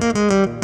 Música